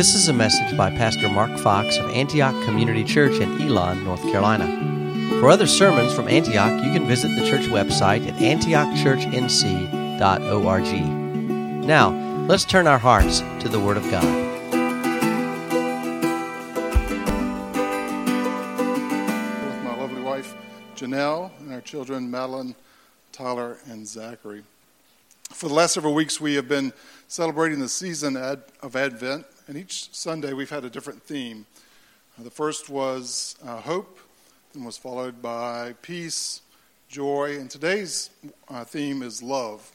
This is a message by Pastor Mark Fox of Antioch Community Church in Elon, North Carolina. For other sermons from Antioch, you can visit the church website at antiochchurchnc.org. Now, let's turn our hearts to the Word of God. With my lovely wife, Janelle, and our children, Madeline, Tyler, and Zachary. For the last several weeks, we have been celebrating the season of Advent, and each Sunday we've had a different theme. Uh, the first was uh, hope, and was followed by peace, joy, and today's uh, theme is love.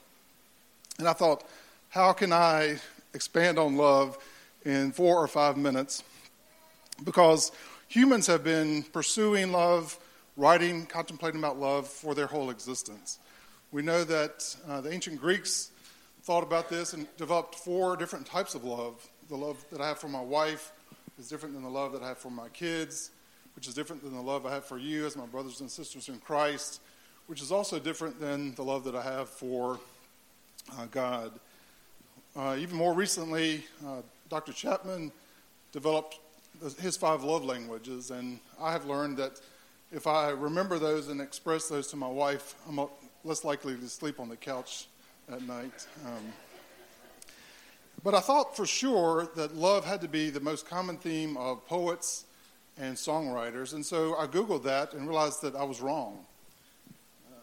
And I thought, how can I expand on love in four or five minutes? Because humans have been pursuing love, writing, contemplating about love for their whole existence. We know that uh, the ancient Greeks thought about this and developed four different types of love. The love that I have for my wife is different than the love that I have for my kids, which is different than the love I have for you as my brothers and sisters in Christ, which is also different than the love that I have for uh, God. Uh, even more recently, uh, Dr. Chapman developed his five love languages, and I have learned that if I remember those and express those to my wife, I'm less likely to sleep on the couch at night. Um, but I thought for sure that love had to be the most common theme of poets and songwriters, and so I Googled that and realized that I was wrong. Uh,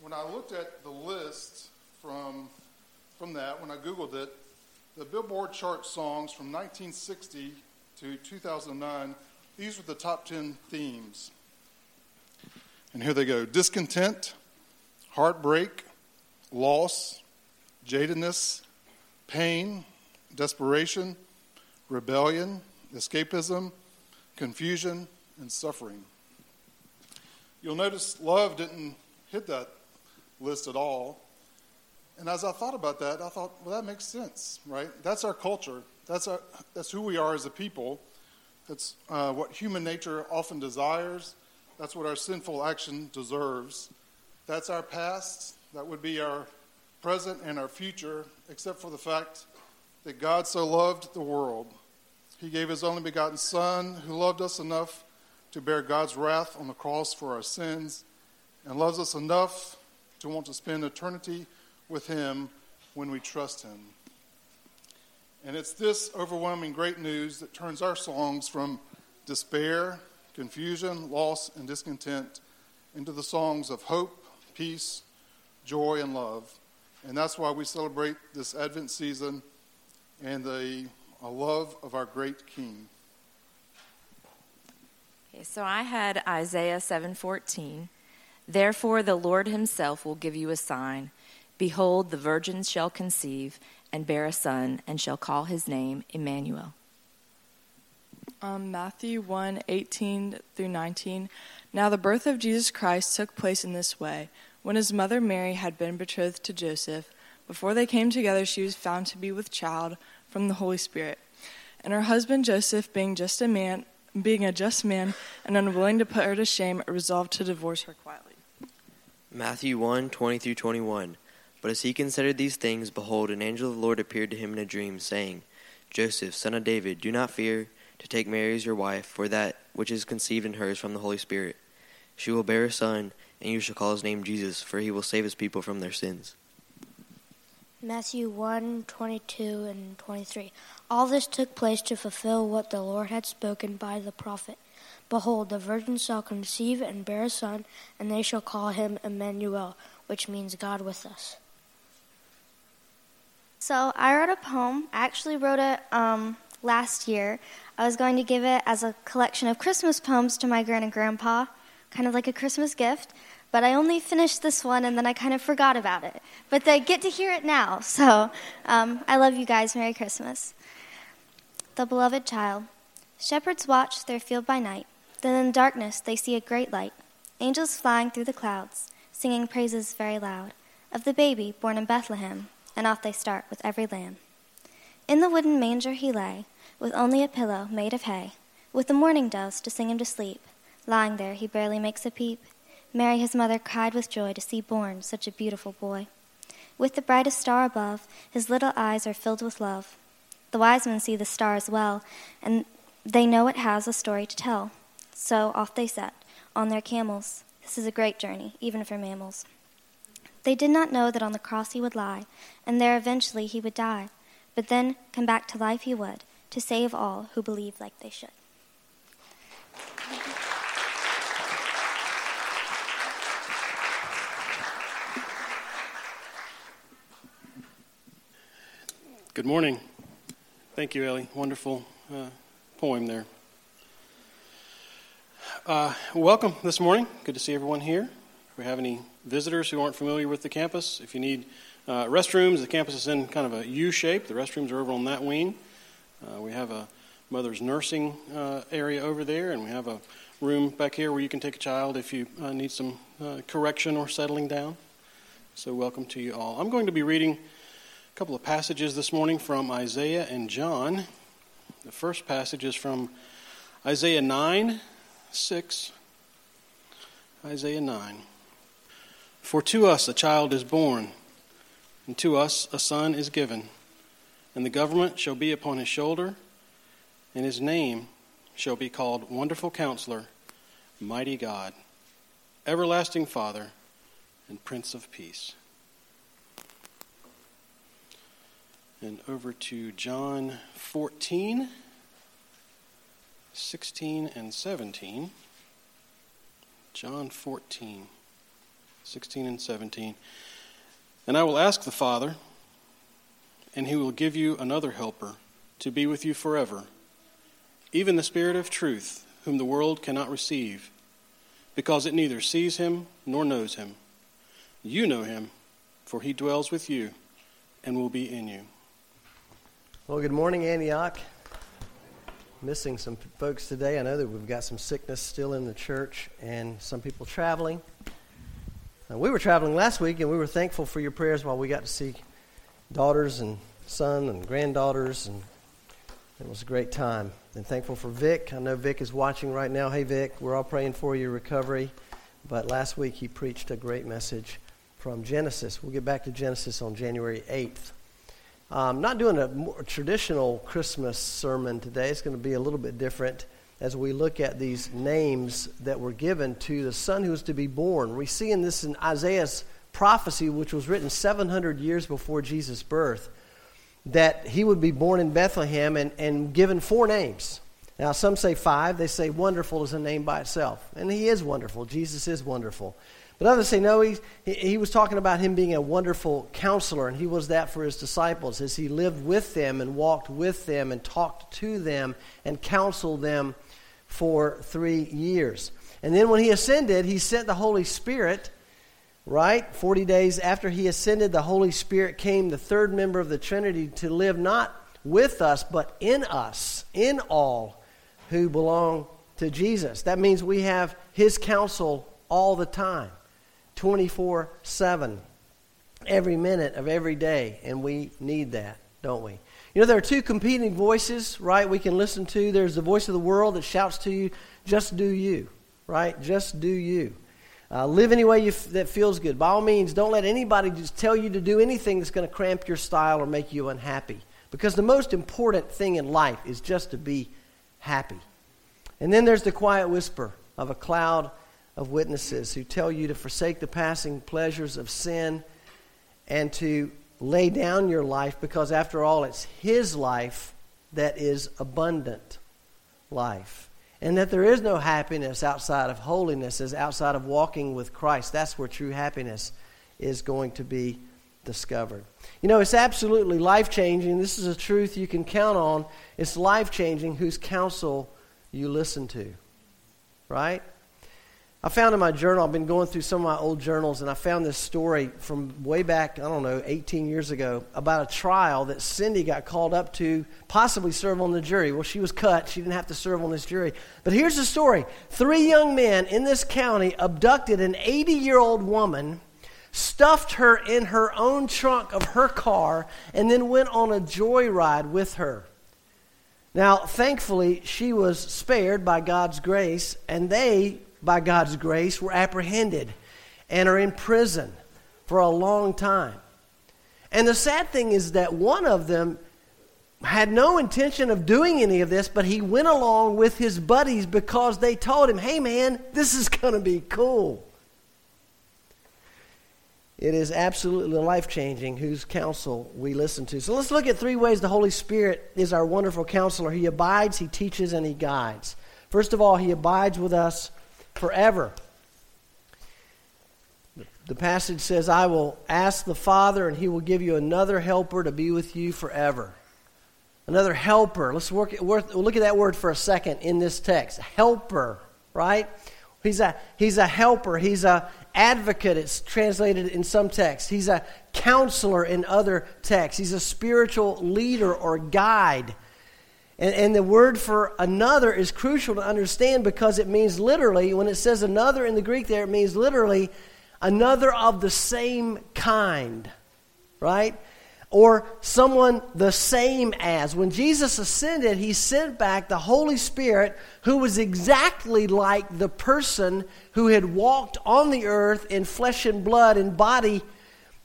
when I looked at the list from, from that, when I Googled it, the Billboard chart songs from 1960 to 2009, these were the top 10 themes. And here they go discontent, heartbreak, loss, jadedness, pain, desperation, rebellion, escapism, confusion, and suffering. You'll notice love didn't hit that list at all. And as I thought about that, I thought, well, that makes sense, right? That's our culture. That's, our, that's who we are as a people. That's uh, what human nature often desires. That's what our sinful action deserves. That's our past. That would be our present and our future, except for the fact that God so loved the world. He gave his only begotten Son, who loved us enough to bear God's wrath on the cross for our sins, and loves us enough to want to spend eternity with him when we trust him. And it's this overwhelming great news that turns our songs from despair, confusion, loss, and discontent into the songs of hope, peace, joy, and love. And that's why we celebrate this Advent season and the love of our great King. Okay, so I had Isaiah 7:14. Therefore the Lord himself will give you a sign. Behold, the virgin shall conceive and bear a son and shall call his name Emmanuel. Um, Matthew 1 18 through 19. Now the birth of Jesus Christ took place in this way. When his mother Mary had been betrothed to Joseph, before they came together, she was found to be with child from the Holy Spirit. And her husband Joseph, being just a man, being a just man and unwilling to put her to shame, resolved to divorce her quietly. Matthew 1 20 through 21. But as he considered these things, behold, an angel of the Lord appeared to him in a dream, saying, Joseph, son of David, do not fear to take Mary as your wife, for that which is conceived in her is from the Holy Spirit. She will bear a son and you shall call his name Jesus, for he will save his people from their sins. Matthew 1 22 and 23. All this took place to fulfill what the Lord had spoken by the prophet. Behold, the virgin shall conceive and bear a son, and they shall call him Emmanuel, which means God with us. So I wrote a poem. I actually wrote it um, last year. I was going to give it as a collection of Christmas poems to my grand and grandpa, kind of like a Christmas gift but I only finished this one and then I kind of forgot about it. But they get to hear it now. So um, I love you guys. Merry Christmas. The beloved child. Shepherds watch their field by night. Then in the darkness they see a great light. Angels flying through the clouds, singing praises very loud of the baby born in Bethlehem. And off they start with every lamb. In the wooden manger he lay, with only a pillow made of hay, with the mourning doves to sing him to sleep. Lying there, he barely makes a peep. Mary, his mother, cried with joy to see born such a beautiful boy. With the brightest star above, his little eyes are filled with love. The wise men see the star as well, and they know it has a story to tell. So off they set, on their camels. This is a great journey, even for mammals. They did not know that on the cross he would lie, and there eventually he would die, but then come back to life he would, to save all who believe like they should. Good morning. Thank you, Ellie. Wonderful uh, poem there. Uh, welcome this morning. Good to see everyone here. If we have any visitors who aren't familiar with the campus, if you need uh, restrooms, the campus is in kind of a U shape. The restrooms are over on that wing. Uh, we have a mother's nursing uh, area over there, and we have a room back here where you can take a child if you uh, need some correction or settling down. So, welcome to you all. I'm going to be reading a couple of passages this morning from Isaiah and John. The first passage is from Isaiah 9 6. Isaiah 9. For to us a child is born, and to us a son is given, and the government shall be upon his shoulder, and his name shall be called Wonderful Counselor, Mighty God, Everlasting Father, and Prince of Peace. And over to John 14, 16, and 17. John 14, 16, and 17. And I will ask the Father, and he will give you another helper to be with you forever, even the Spirit of truth, whom the world cannot receive, because it neither sees him nor knows him. You know him, for he dwells with you and will be in you. Well, good morning, Antioch. Missing some folks today. I know that we've got some sickness still in the church and some people traveling. Now, we were traveling last week, and we were thankful for your prayers while we got to see daughters and son and granddaughters, and it was a great time. And thankful for Vic. I know Vic is watching right now. Hey, Vic, we're all praying for your recovery. But last week he preached a great message from Genesis. We'll get back to Genesis on January 8th. Um, not doing a traditional Christmas sermon today. It's going to be a little bit different as we look at these names that were given to the son who was to be born. We see in this in Isaiah's prophecy, which was written 700 years before Jesus' birth, that he would be born in Bethlehem and, and given four names. Now, some say five. They say wonderful is a name by itself. And he is wonderful. Jesus is wonderful. But others say, no, he, he was talking about him being a wonderful counselor, and he was that for his disciples as he lived with them and walked with them and talked to them and counseled them for three years. And then when he ascended, he sent the Holy Spirit, right? 40 days after he ascended, the Holy Spirit came, the third member of the Trinity, to live not with us, but in us, in all who belong to Jesus. That means we have his counsel all the time. 24 7, every minute of every day, and we need that, don't we? You know, there are two competing voices, right, we can listen to. There's the voice of the world that shouts to you, just do you, right? Just do you. Uh, live any way f- that feels good. By all means, don't let anybody just tell you to do anything that's going to cramp your style or make you unhappy. Because the most important thing in life is just to be happy. And then there's the quiet whisper of a cloud of witnesses who tell you to forsake the passing pleasures of sin and to lay down your life because, after all, it's His life that is abundant life. And that there is no happiness outside of holiness, as outside of walking with Christ. That's where true happiness is going to be discovered. You know, it's absolutely life changing. This is a truth you can count on. It's life changing whose counsel you listen to. Right? I found in my journal, I've been going through some of my old journals, and I found this story from way back, I don't know, 18 years ago, about a trial that Cindy got called up to possibly serve on the jury. Well, she was cut. She didn't have to serve on this jury. But here's the story three young men in this county abducted an 80 year old woman, stuffed her in her own trunk of her car, and then went on a joyride with her. Now, thankfully, she was spared by God's grace, and they by God's grace, were apprehended and are in prison for a long time. And the sad thing is that one of them had no intention of doing any of this, but he went along with his buddies because they told him, hey man, this is going to be cool. It is absolutely life changing whose counsel we listen to. So let's look at three ways the Holy Spirit is our wonderful counselor. He abides, He teaches, and He guides. First of all, He abides with us forever. The passage says, I will ask the Father, and He will give you another helper to be with you forever. Another helper. Let's work, work, look at that word for a second in this text. Helper, right? He's a, he's a helper. He's a advocate, it's translated in some texts. He's a counselor in other texts. He's a spiritual leader or guide. And, and, the word for another is crucial to understand because it means literally, when it says another in the Greek there, it means literally another of the same kind, right? or someone the same as. When Jesus ascended, he sent back the Holy Spirit, who was exactly like the person who had walked on the earth in flesh and blood and body,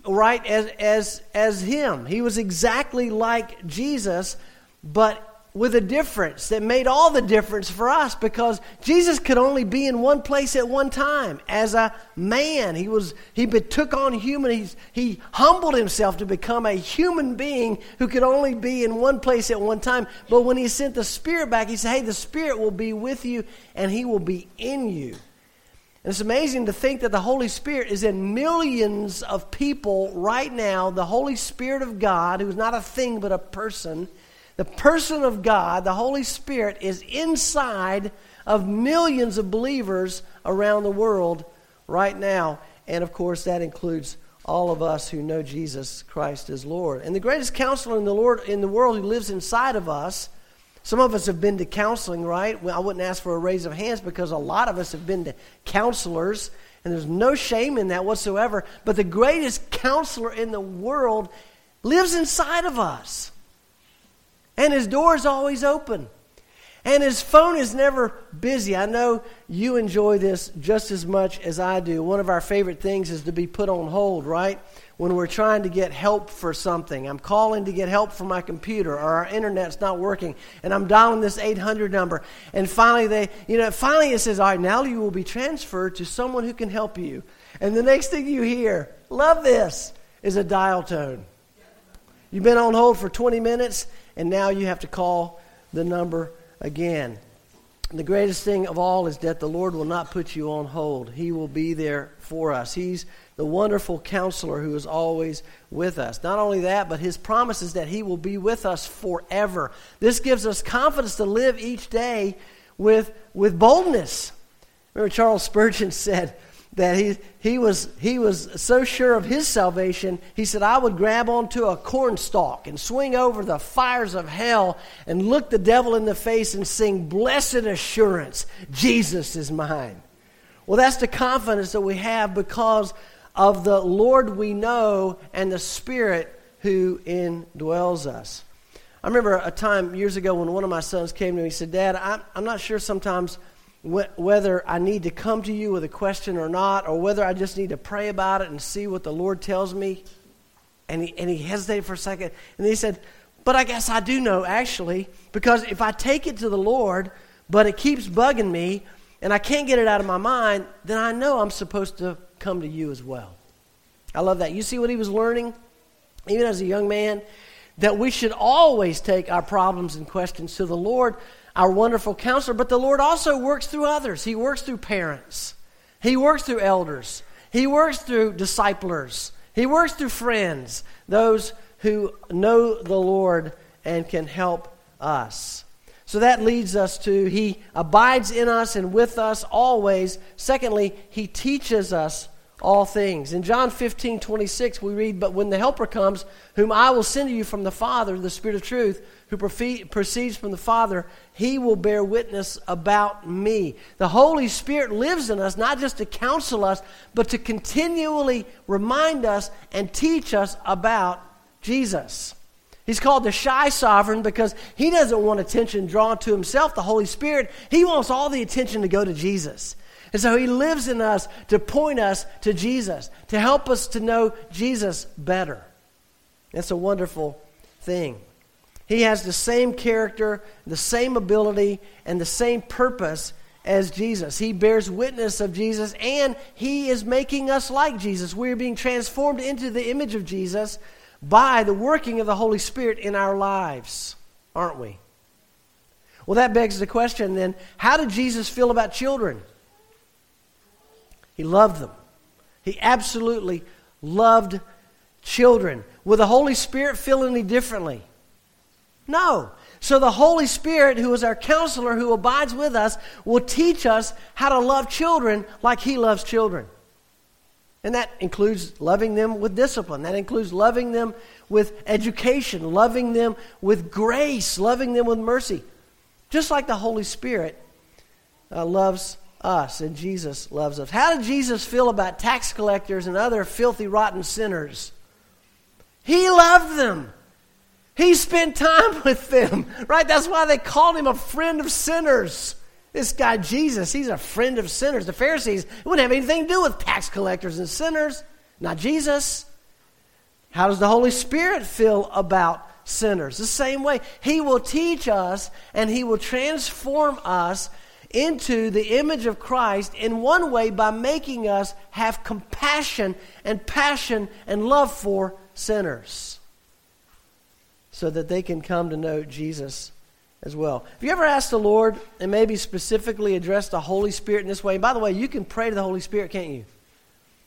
right, as, as, as him. He was exactly like Jesus, but with a difference that made all the difference for us because Jesus could only be in one place at one time as a man. He was he took on human he, he humbled himself to become a human being who could only be in one place at one time. But when he sent the spirit back, he said, "Hey, the spirit will be with you and he will be in you." And it's amazing to think that the Holy Spirit is in millions of people right now. The Holy Spirit of God, who's not a thing but a person, the person of God, the Holy Spirit, is inside of millions of believers around the world right now. And of course, that includes all of us who know Jesus Christ as Lord. And the greatest counselor in the Lord in the world who lives inside of us. Some of us have been to counseling, right? Well, I wouldn't ask for a raise of hands because a lot of us have been to counselors, and there's no shame in that whatsoever. But the greatest counselor in the world lives inside of us. And his door is always open. And his phone is never busy. I know you enjoy this just as much as I do. One of our favorite things is to be put on hold, right? When we're trying to get help for something. I'm calling to get help for my computer or our internet's not working and I'm dialing this 800 number and finally they, you know, finally it says, "All right, now you will be transferred to someone who can help you." And the next thing you hear, love this, is a dial tone. You've been on hold for 20 minutes and now you have to call the number again. The greatest thing of all is that the Lord will not put you on hold. He will be there for us. He's the wonderful counselor who is always with us. Not only that, but his promise is that he will be with us forever. This gives us confidence to live each day with, with boldness. Remember, Charles Spurgeon said, that he, he, was, he was so sure of his salvation, he said, I would grab onto a cornstalk and swing over the fires of hell and look the devil in the face and sing, Blessed assurance, Jesus is mine. Well, that's the confidence that we have because of the Lord we know and the Spirit who indwells us. I remember a time years ago when one of my sons came to me and said, Dad, I'm, I'm not sure sometimes whether I need to come to you with a question or not, or whether I just need to pray about it and see what the Lord tells me. And he, and he hesitated for a second. And he said, But I guess I do know, actually, because if I take it to the Lord, but it keeps bugging me, and I can't get it out of my mind, then I know I'm supposed to come to you as well. I love that. You see what he was learning, even as a young man? That we should always take our problems and questions to the Lord our wonderful counselor, but the Lord also works through others. He works through parents, He works through elders, He works through disciplers, He works through friends, those who know the Lord and can help us. So that leads us to He abides in us and with us always. Secondly, He teaches us all things. In John 15, 26, we read, But when the Helper comes, whom I will send to you from the Father, the Spirit of truth, who proceeds from the Father, he will bear witness about me. The Holy Spirit lives in us not just to counsel us, but to continually remind us and teach us about Jesus. He's called the shy sovereign because he doesn't want attention drawn to himself, the Holy Spirit. He wants all the attention to go to Jesus. And so he lives in us to point us to Jesus, to help us to know Jesus better. That's a wonderful thing. He has the same character, the same ability, and the same purpose as Jesus. He bears witness of Jesus, and He is making us like Jesus. We are being transformed into the image of Jesus by the working of the Holy Spirit in our lives, aren't we? Well, that begs the question then how did Jesus feel about children? He loved them. He absolutely loved children. Will the Holy Spirit feel any differently? No. So the Holy Spirit, who is our counselor, who abides with us, will teach us how to love children like He loves children. And that includes loving them with discipline. That includes loving them with education, loving them with grace, loving them with mercy. Just like the Holy Spirit uh, loves us and Jesus loves us. How did Jesus feel about tax collectors and other filthy, rotten sinners? He loved them. He spent time with them, right? That's why they called him a friend of sinners. This guy, Jesus, he's a friend of sinners. The Pharisees wouldn't have anything to do with tax collectors and sinners, not Jesus. How does the Holy Spirit feel about sinners? The same way. He will teach us and he will transform us into the image of Christ in one way by making us have compassion and passion and love for sinners so that they can come to know Jesus as well. Have you ever asked the Lord and maybe specifically addressed the Holy Spirit in this way? And by the way, you can pray to the Holy Spirit, can't you?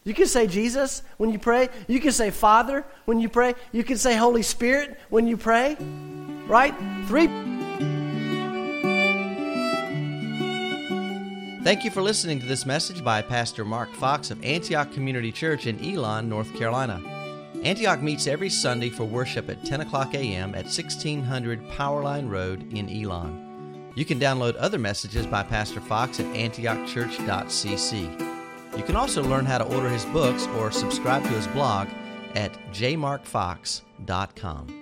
You can say Jesus when you pray. You can say Father when you pray. You can say Holy Spirit when you pray. Right? Three. Thank you for listening to this message by Pastor Mark Fox of Antioch Community Church in Elon, North Carolina. Antioch meets every Sunday for worship at 10 o'clock a.m. at 1600 Powerline Road in Elon. You can download other messages by Pastor Fox at antiochchurch.cc. You can also learn how to order his books or subscribe to his blog at jmarkfox.com.